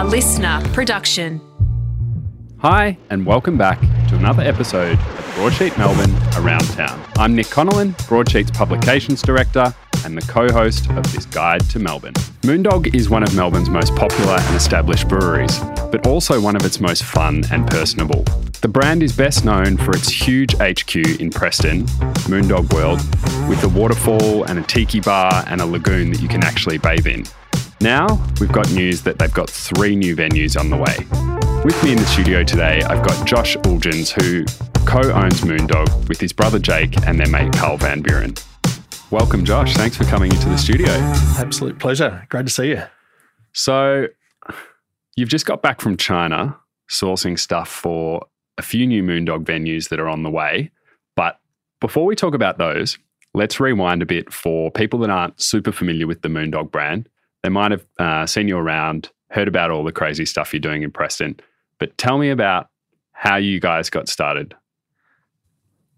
A LiSTNR production. Hi, and welcome back to another episode of Broadsheet Melbourne Around Town. I'm Nick Connellan, Broadsheet's Publications Director and the co host of this guide to Melbourne. Moondog is one of Melbourne's most popular and established breweries, but also one of its most fun and personable. The brand is best known for its huge HQ in Preston, Moondog World, with a waterfall and a tiki bar and a lagoon that you can actually bathe in. Now, we've got news that they've got three new venues on the way. With me in the studio today, I've got Josh Uljans, who co owns Moondog with his brother Jake and their mate Carl Van Buren. Welcome, Josh. Thanks for coming into the studio. Absolute pleasure. Great to see you. So, you've just got back from China sourcing stuff for a few new Moondog venues that are on the way. But before we talk about those, let's rewind a bit for people that aren't super familiar with the Moondog brand. They might have uh, seen you around, heard about all the crazy stuff you're doing in Preston. But tell me about how you guys got started.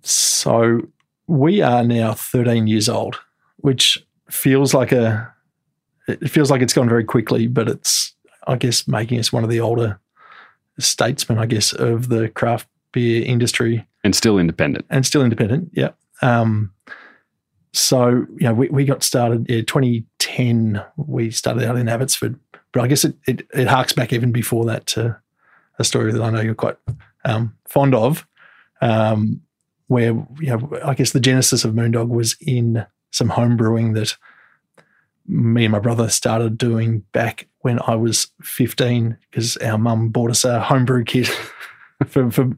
So, we are now 13 years old, which feels like a it feels like it's gone very quickly, but it's I guess making us one of the older statesmen, I guess, of the craft beer industry. And still independent. And still independent, yeah. Um, so, you know, we, we got started in yeah, 2010. We started out in Abbotsford, but I guess it, it, it harks back even before that to a story that I know you're quite um, fond of. Um, where you know, I guess the genesis of Moondog was in some home brewing that me and my brother started doing back when I was 15 because our mum bought us a homebrew kit for, for,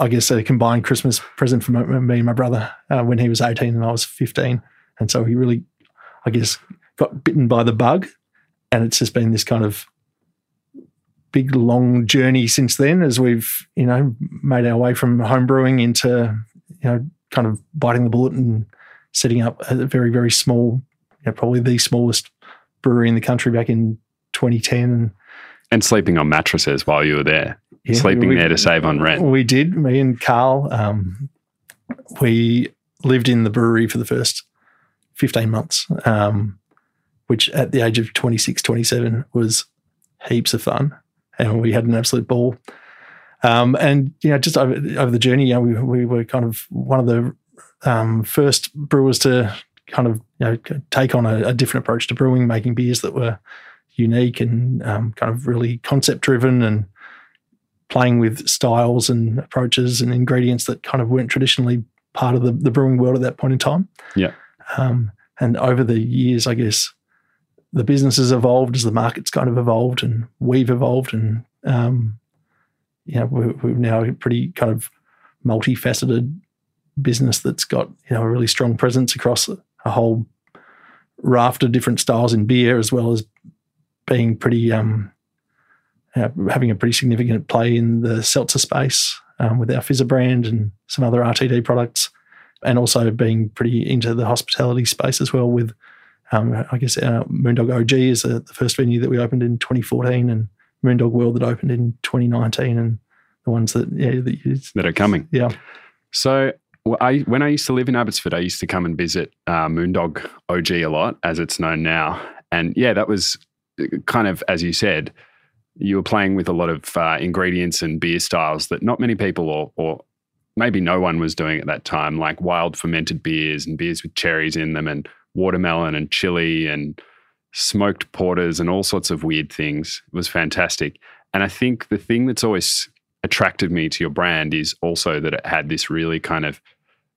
I guess, a combined Christmas present for me and my brother uh, when he was 18 and I was 15. And so he really, I guess, got bitten by the bug. And it's just been this kind of big, long journey since then as we've, you know, made our way from homebrewing into you know, kind of biting the bullet and setting up a very, very small, you know, probably the smallest brewery in the country back in 2010. And, and sleeping on mattresses while you were there, yeah, sleeping we, there to save on rent. We did. Me and Carl, um, we lived in the brewery for the first 15 months, um, which at the age of 26, 27 was heaps of fun. And we had an absolute ball. Um, and you know, just over, over the journey, you know, we, we were kind of one of the um, first brewers to kind of you know take on a, a, different approach to brewing, making beers that were unique and um, kind of really concept driven and playing with styles and approaches and ingredients that kind of weren't traditionally part of the, the brewing world at that point in time. Yeah. Um, and over the years, I guess the business has evolved as the market's kind of evolved and we've evolved and um, you know, we're, we're now a pretty kind of multifaceted business that's got you know a really strong presence across a whole raft of different styles in beer, as well as being pretty um, you having a pretty significant play in the seltzer space um, with our Fizzer brand and some other RTD products, and also being pretty into the hospitality space as well. With um, I guess our Moondog OG is a, the first venue that we opened in 2014, and Moondog World that opened in 2019 and the ones that yeah that, you, that are coming. Yeah. So well, I, when I used to live in Abbotsford, I used to come and visit uh, Moondog OG a lot, as it's known now. And yeah, that was uh, kind of as you said, you were playing with a lot of uh, ingredients and beer styles that not many people or, or maybe no one was doing at that time, like wild fermented beers and beers with cherries in them and watermelon and chili and smoked porters and all sorts of weird things. It was fantastic. And I think the thing that's always attracted me to your brand is also that it had this really kind of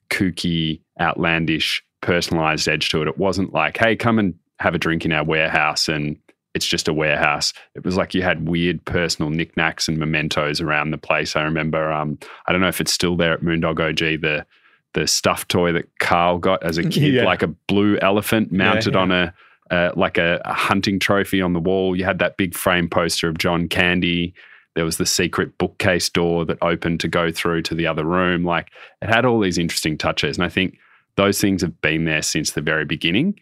kooky, outlandish, personalized edge to it. It wasn't like, hey, come and have a drink in our warehouse and it's just a warehouse. It was like you had weird personal knickknacks and mementos around the place. I remember, um, I don't know if it's still there at Moondog OG, the the stuffed toy that Carl got as a kid, yeah. like a blue elephant mounted yeah, yeah. on a uh, like a, a, hunting trophy on the wall. You had that big frame poster of John Candy. There was the secret bookcase door that opened to go through to the other room. Like it had all these interesting touches. And I think those things have been there since the very beginning.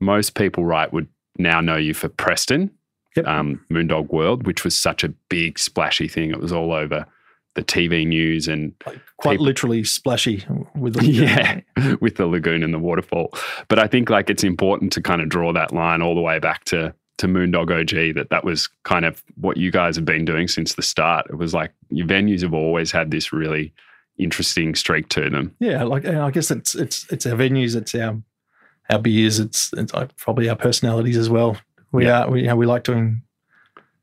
Most people, right, would now know you for Preston, yep. um, Moondog World, which was such a big, splashy thing. It was all over the TV news and like quite people, literally splashy with the yeah with the lagoon and the waterfall. But I think like it's important to kind of draw that line all the way back to to Moondog OG that that was kind of what you guys have been doing since the start. It was like your venues have always had this really interesting streak to them. Yeah, like I guess it's it's it's our venues, it's our our beers, it's it's probably our personalities as well. We Yeah. are we you know, we like doing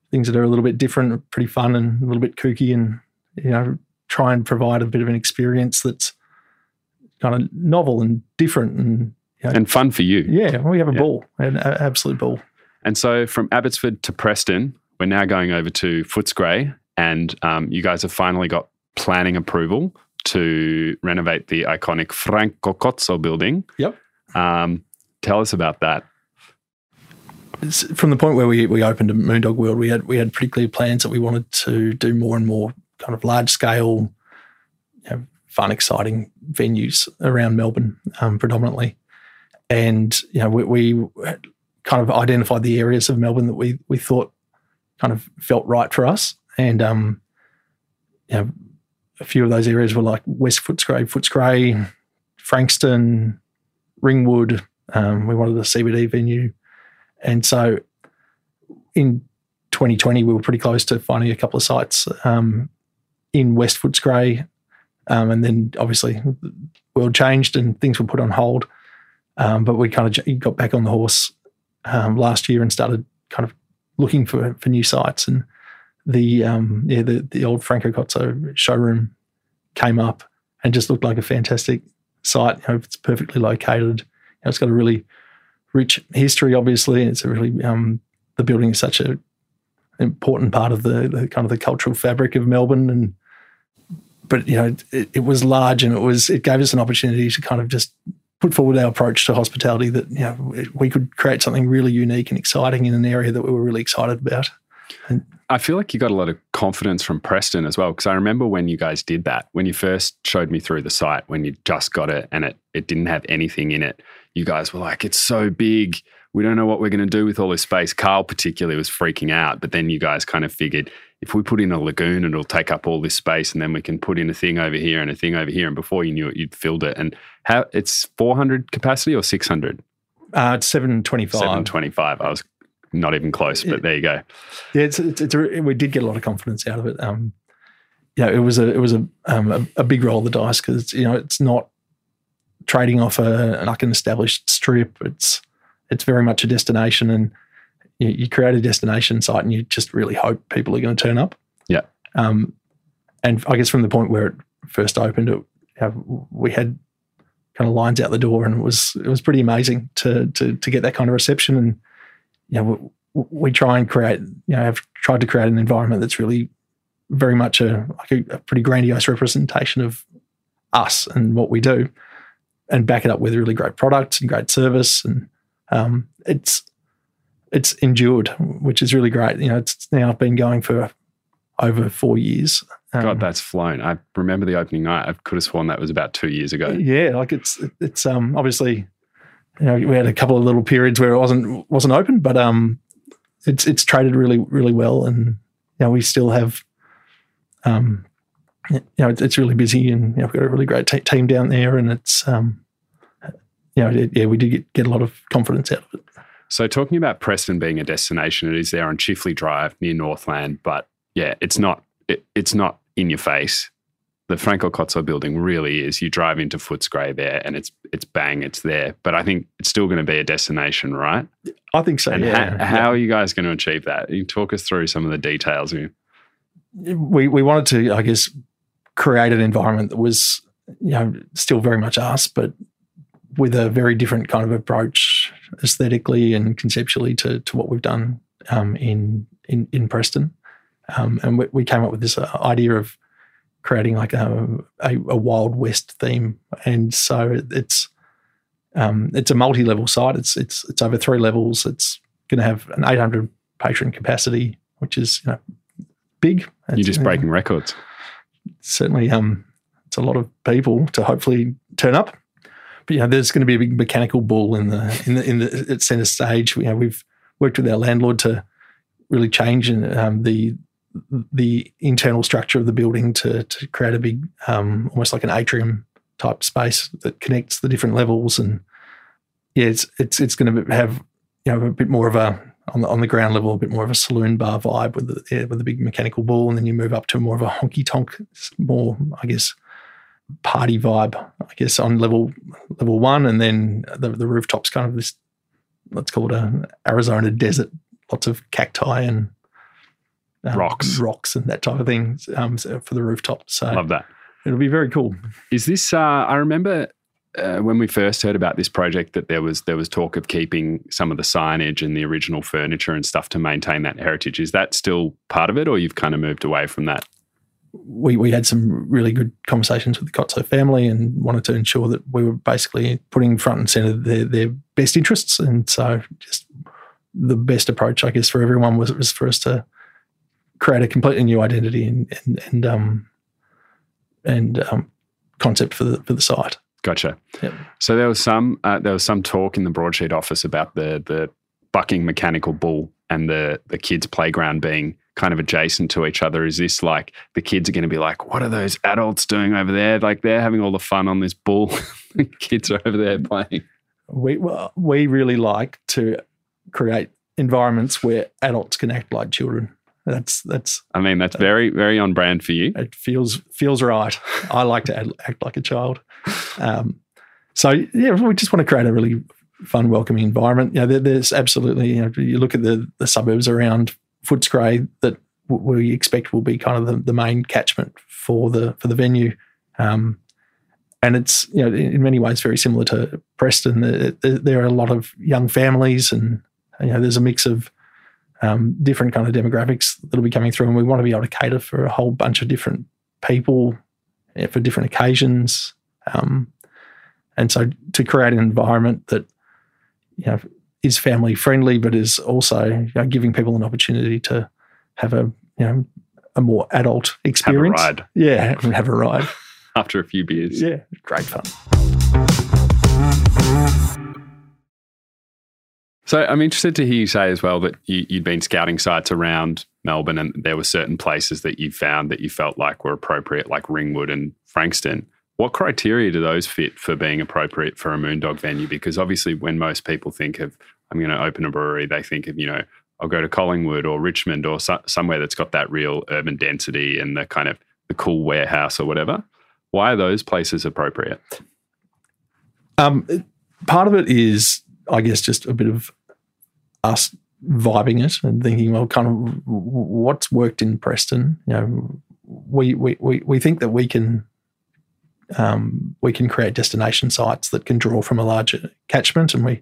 things that are a little bit different, pretty fun, and a little bit kooky, and you know try and provide a bit of an experience that's kind of novel and different, and And fun for you. yeah, we have a Yeah. ball, an absolute ball. And so from Abbotsford to Preston, we're now going over to Footscray, and um, you guys have finally got planning approval to renovate the iconic Franco Cozzo building. Yep. Um, tell us about that. From the point where we, we opened Moondog World, we had we had pretty clear plans that we wanted to do more and more kind of large scale, you know, fun, exciting venues around Melbourne, um, predominantly. And you know, we, we kind of identified the areas of Melbourne that we we thought kind of felt right for us, and um, you know, a few of those areas were like West Footscray, Footscray, Frankston, Ringwood. Um, we wanted a CBD venue. And so in 2020, we were pretty close to finding a couple of sites um, in West Footscray. Um, and then obviously the world changed and things were put on hold. Um, but we kind of got back on the horse um, last year and started kind of looking for, for new sites. And the um, yeah the, the old Franco Cozzo showroom came up and just looked like a fantastic site. You know, it's perfectly located. You know, it's got a really rich history, obviously. It's a really um, the building is such a important part of the, the kind of the cultural fabric of Melbourne, and but you know it, it was large and it was it gave us an opportunity to kind of just put forward our approach to hospitality that you know we could create something really unique and exciting in an area that we were really excited about. I feel like you got a lot of confidence from Preston as well. Because I remember when you guys did that, when you first showed me through the site, when you just got it and it, it didn't have anything in it, you guys were like, it's so big. We don't know what we're going to do with all this space. Carl, particularly, was freaking out. But then you guys kind of figured if we put in a lagoon, it'll take up all this space and then we can put in a thing over here and a thing over here. And before you knew it, you'd filled it. And how it's 400 capacity or 600? Uh, it's seven twenty five. 725. I was not even close, but there you go. Yeah, it's, it's, it's a, we did get a lot of confidence out of it. Um, yeah, it was a it was a um, a, a big roll of the dice because you know it's not trading off a like an established strip. It's it's very much a destination, and you, you create a destination site, and you just really hope people are going to turn up. Yeah. Um, and I guess from the point where it first opened, it we had kind of lines out the door, and it was it was pretty amazing to to to get that kind of reception and you know, we, we try and create, you know, have tried to create an environment that's really very much a like a, a pretty grandiose representation of us and what we do, and back it up with really great products and great service, and um, it's it's endured, which is really great. You know, it's now been going for over four years. Um, God, that's flown. I remember the opening night. I could have sworn that was about two years ago. yeah, like it's it's um obviously you know we had a couple of little periods where it wasn't wasn't open, but um it's it's traded really really well, and you know we still have um you know it's, it's really busy, and you know, we've got a really great te- team down there, and it's um you know it, yeah we did get, get a lot of confidence out of it. So, talking about Preston being a destination, it is there on Chifley Drive near Northland, but yeah, it's not. It, it's not in your face. The Franco Cozzo building really is. You drive into Footscray there, and it's it's bang, it's there. But I think it's still going to be a destination, right? I think so. and yeah. ha- how are you guys going to achieve that? You talk us through some of the details. here. we we wanted to, I guess, create an environment that was, you know, still very much us, but with a very different kind of approach aesthetically and conceptually to to what we've done um, in in in Preston. Um, and we, we came up with this uh, idea of creating like a, a, a Wild West theme, and so it's um, it's a multi-level site. It's it's it's over three levels. It's going to have an 800 patron capacity, which is you know big. You're It's, just you know, breaking records. certainly um it's a lot of people to hopefully turn up. But you know, there's going to be a big mechanical bull in the in the in the at center stage. You know, we've worked with our landlord to really change and um, the the internal structure of the building to to create a big um, almost like an atrium type space that connects the different levels and yeah, it's it's it's going to have you know a bit more of a on the on the ground level a bit more of a saloon bar vibe with the yeah, with the big mechanical ball, and then you move up to more of a honky tonk, more I guess party vibe. I guess on level level one, and then the the rooftops kind of this let's call it a Arizona desert, lots of cacti and um, Rocks. rocks and that type of thing um, for the rooftop. So Love that. it'll be very cool. Is this? Uh, I remember uh, when we first heard about this project that there was there was talk of keeping some of the signage and the original furniture and stuff to maintain that heritage. Is that still part of it, or you've kind of moved away from that? we, we had some really good conversations with the Cozzo family and wanted to ensure that we were basically putting front and center their, their best interests. And so just the best approach, I guess, for everyone was, was for us to create a completely new identity and, and, and, um, and um, concept for the, for the site. Gotcha. Yep. So there was some uh, there was some talk in the broadsheet office about the the bucking mechanical bull and the the kids playground being kind of adjacent to each other. Is this like the kids are going to be like, what are those adults doing over there? Like they're having all the fun on this bull. the kids are over there playing. We, well, we really like to create environments where adults can act like children. That's that's I mean, that's very very on brand for you. it feels feels right. I like to act, act like a child. Um, so yeah, we just want to create a really fun, welcoming environment. You know, there, there's absolutely you know you look at the the suburbs around Footscray that we expect will be kind of the, the main catchment for the for the venue. Um, and it's you know in many ways very similar to Preston. There- there are a lot of young families, and you know there's a mix of um, different kind of demographics that'll be coming through, and we want to be able to cater for a whole bunch of different people eh, for different occasions. Um, and so to create an environment that you know is family friendly, but is also you know, giving people an opportunity to have a you know a more adult experience. Have a ride Yeah, have a ride. after a few beers. Yeah, great fun. So I'm interested to hear you say as well that you, you'd been scouting sites around Melbourne, and there were certain places that you found that you felt like were appropriate, like Ringwood and Frankston. What criteria do those fit for being appropriate for a Moondog venue? Because obviously, when most people think of I'm going to open a brewery, they think of you know I'll go to Collingwood or Richmond or so, somewhere that's got that real urban density and the kind of the cool warehouse or whatever. Why are those places appropriate? Um, part of it is, I guess, just a bit of us vibing it and thinking, well, kind of what's worked in Preston. You know, we we we, we think that we can um, we can create destination sites that can draw from a larger catchment, and we,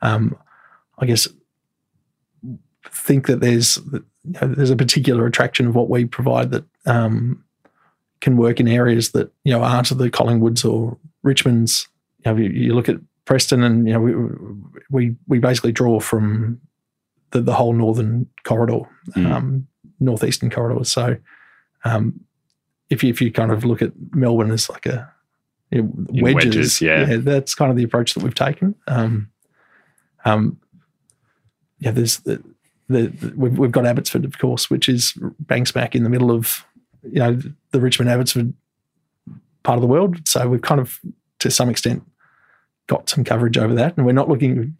um, I guess, think that there's you know, there's a particular attraction of what we provide that um, can work in areas that you know aren't the Collingwoods or Richmonds. You know, you, you look at Preston, and you know we we we basically draw from the, the whole northern corridor, Mm. um, northeastern corridor. So, um, if you if you kind of look at Melbourne as like a you know, wedges, wedges, yeah. that's kind of the approach that we've taken. Um, um, yeah, there's the, the, the we've, we've got Abbotsford, of course, which is bang smack in the middle of you know the Richmond Abbotsford part of the world. So we've kind of to some extent got some coverage over that, and we're not looking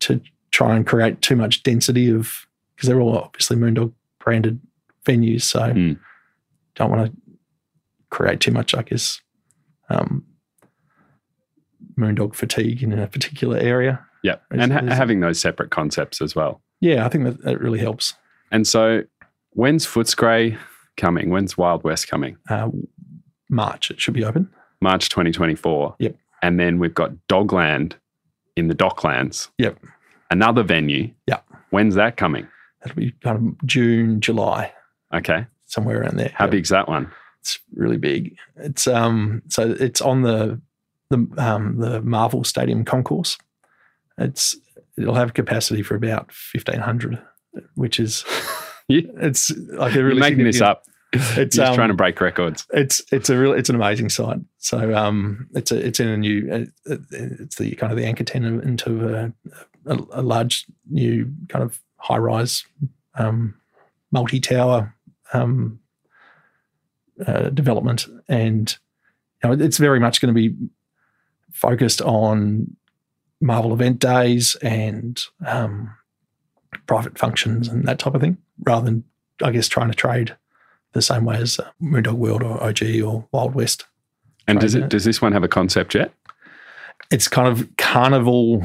to try and create too much density of because they're all obviously Moondog branded venues. So Mm. don't want to create too much, I guess, um, Moondog fatigue in a particular area. Yeah, and ha- having those separate concepts as well. Yeah, I think that, that really helps. And so, when's Footscray coming? When's Wild West coming? Uh, March it should be open. March 2024. Yep. And then we've got Dogland in the Docklands. Yep. Another venue. Yep. When's that coming? That'll be kind of June, July, Okay. somewhere around there. How Yep. big's that one? It's really big. It's um so it's on the the um the Marvel Stadium concourse. It's it'll have capacity for about fifteen hundred, which is You- it's like a You're really making this up. It's um, trying to break records. it's it's a real it's an amazing site. So um it's a it's in a new uh, it's the kind of the anchor tenant into a, a, a large new kind of high rise um, multi tower um, uh, development, and you know it's very much going to be focused on Marvel event days and um, private functions and that type of thing, rather than I guess trying to trade the same way as uh, Moondog World or OG or Wild West. And does it does this one have a concept yet? It's kind of carnival,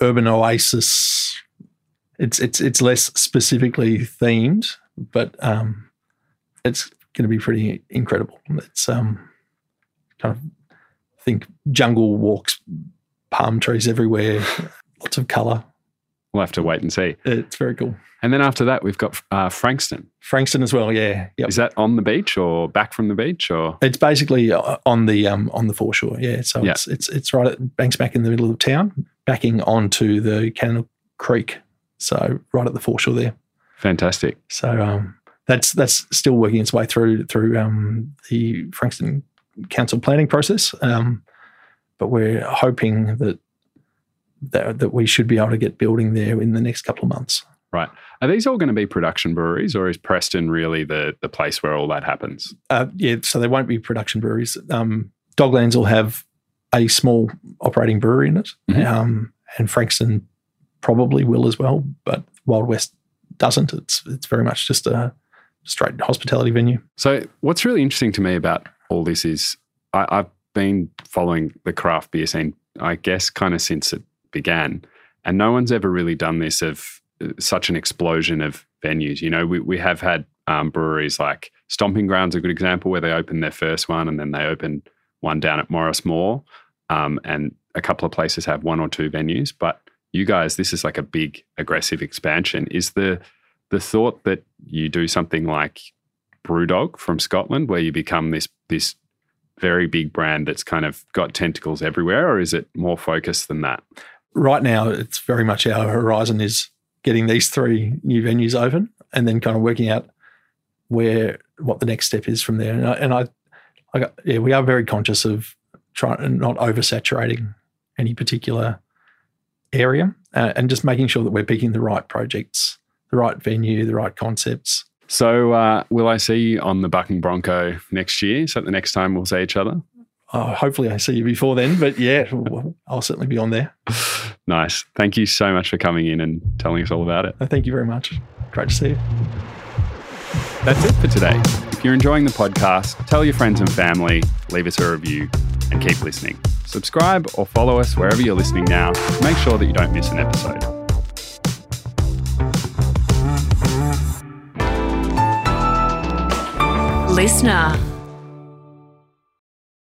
urban oasis. It's it's it's less specifically themed, but um, it's going to be pretty incredible. It's um, kind of think jungle walks, palm trees everywhere, lots of colour. We'll have to wait and see. It's very cool. And then after that, we've got uh, Frankston. Frankston as well, yeah. Yep. Is that on the beach or back from the beach or? It's basically uh, on the um, on the foreshore, yeah. So Yeah. it's it's it's right at banks back in the middle of town, backing onto the Kananook Creek. So right at the foreshore there. Fantastic. So um, that's that's still working its way through through um, the Frankston Council planning process. Um, but we're hoping that, that that we should be able to get building there in the next couple of months. Right. Are these all going to be production breweries or is Preston really the, the place where all that happens? Uh, yeah, so they won't be production breweries. Um, Doglands will have a small operating brewery in it, Mhm. um, and Frankston probably will as well. But Wild West doesn't. It's it's very much just a straight hospitality venue. So, what's really interesting to me about all this is I, I've been following the craft beer scene, I guess, kind of since it began. And no one's ever really done this of uh, such an explosion of venues. You know, we, we have had um, breweries like Stomping Grounds, a good example, where they opened their first one and then they opened one down at Morris Moore. Um, and a couple of places have one or two venues. But you guys, this is like a big, aggressive expansion. Is the the thought that you do something like Brewdog from Scotland, where you become this this very big brand that's kind of got tentacles everywhere, or is it more focused than that? Right now, it's very much our horizon is getting these three new venues open, and then kind of working out where what the next step is from there. And I, and I, I got, yeah, we are very conscious of trying not oversaturating any particular area, uh, and just making sure that we're picking the right projects, the right venue, the right concepts. So, uh, will I see you on the Bucking Bronco next year? That the next time we'll see each other? Oh, hopefully, I see you before then. But yeah, I'll certainly be on there. Nice. Thank you so much for coming in and telling us all about it. Thank you very much. Great to see you. That's it for today. If you're enjoying the podcast, tell your friends and family, leave us a review, and keep listening. Subscribe or follow us wherever you're listening now to make sure that you don't miss an episode. LiSTNR.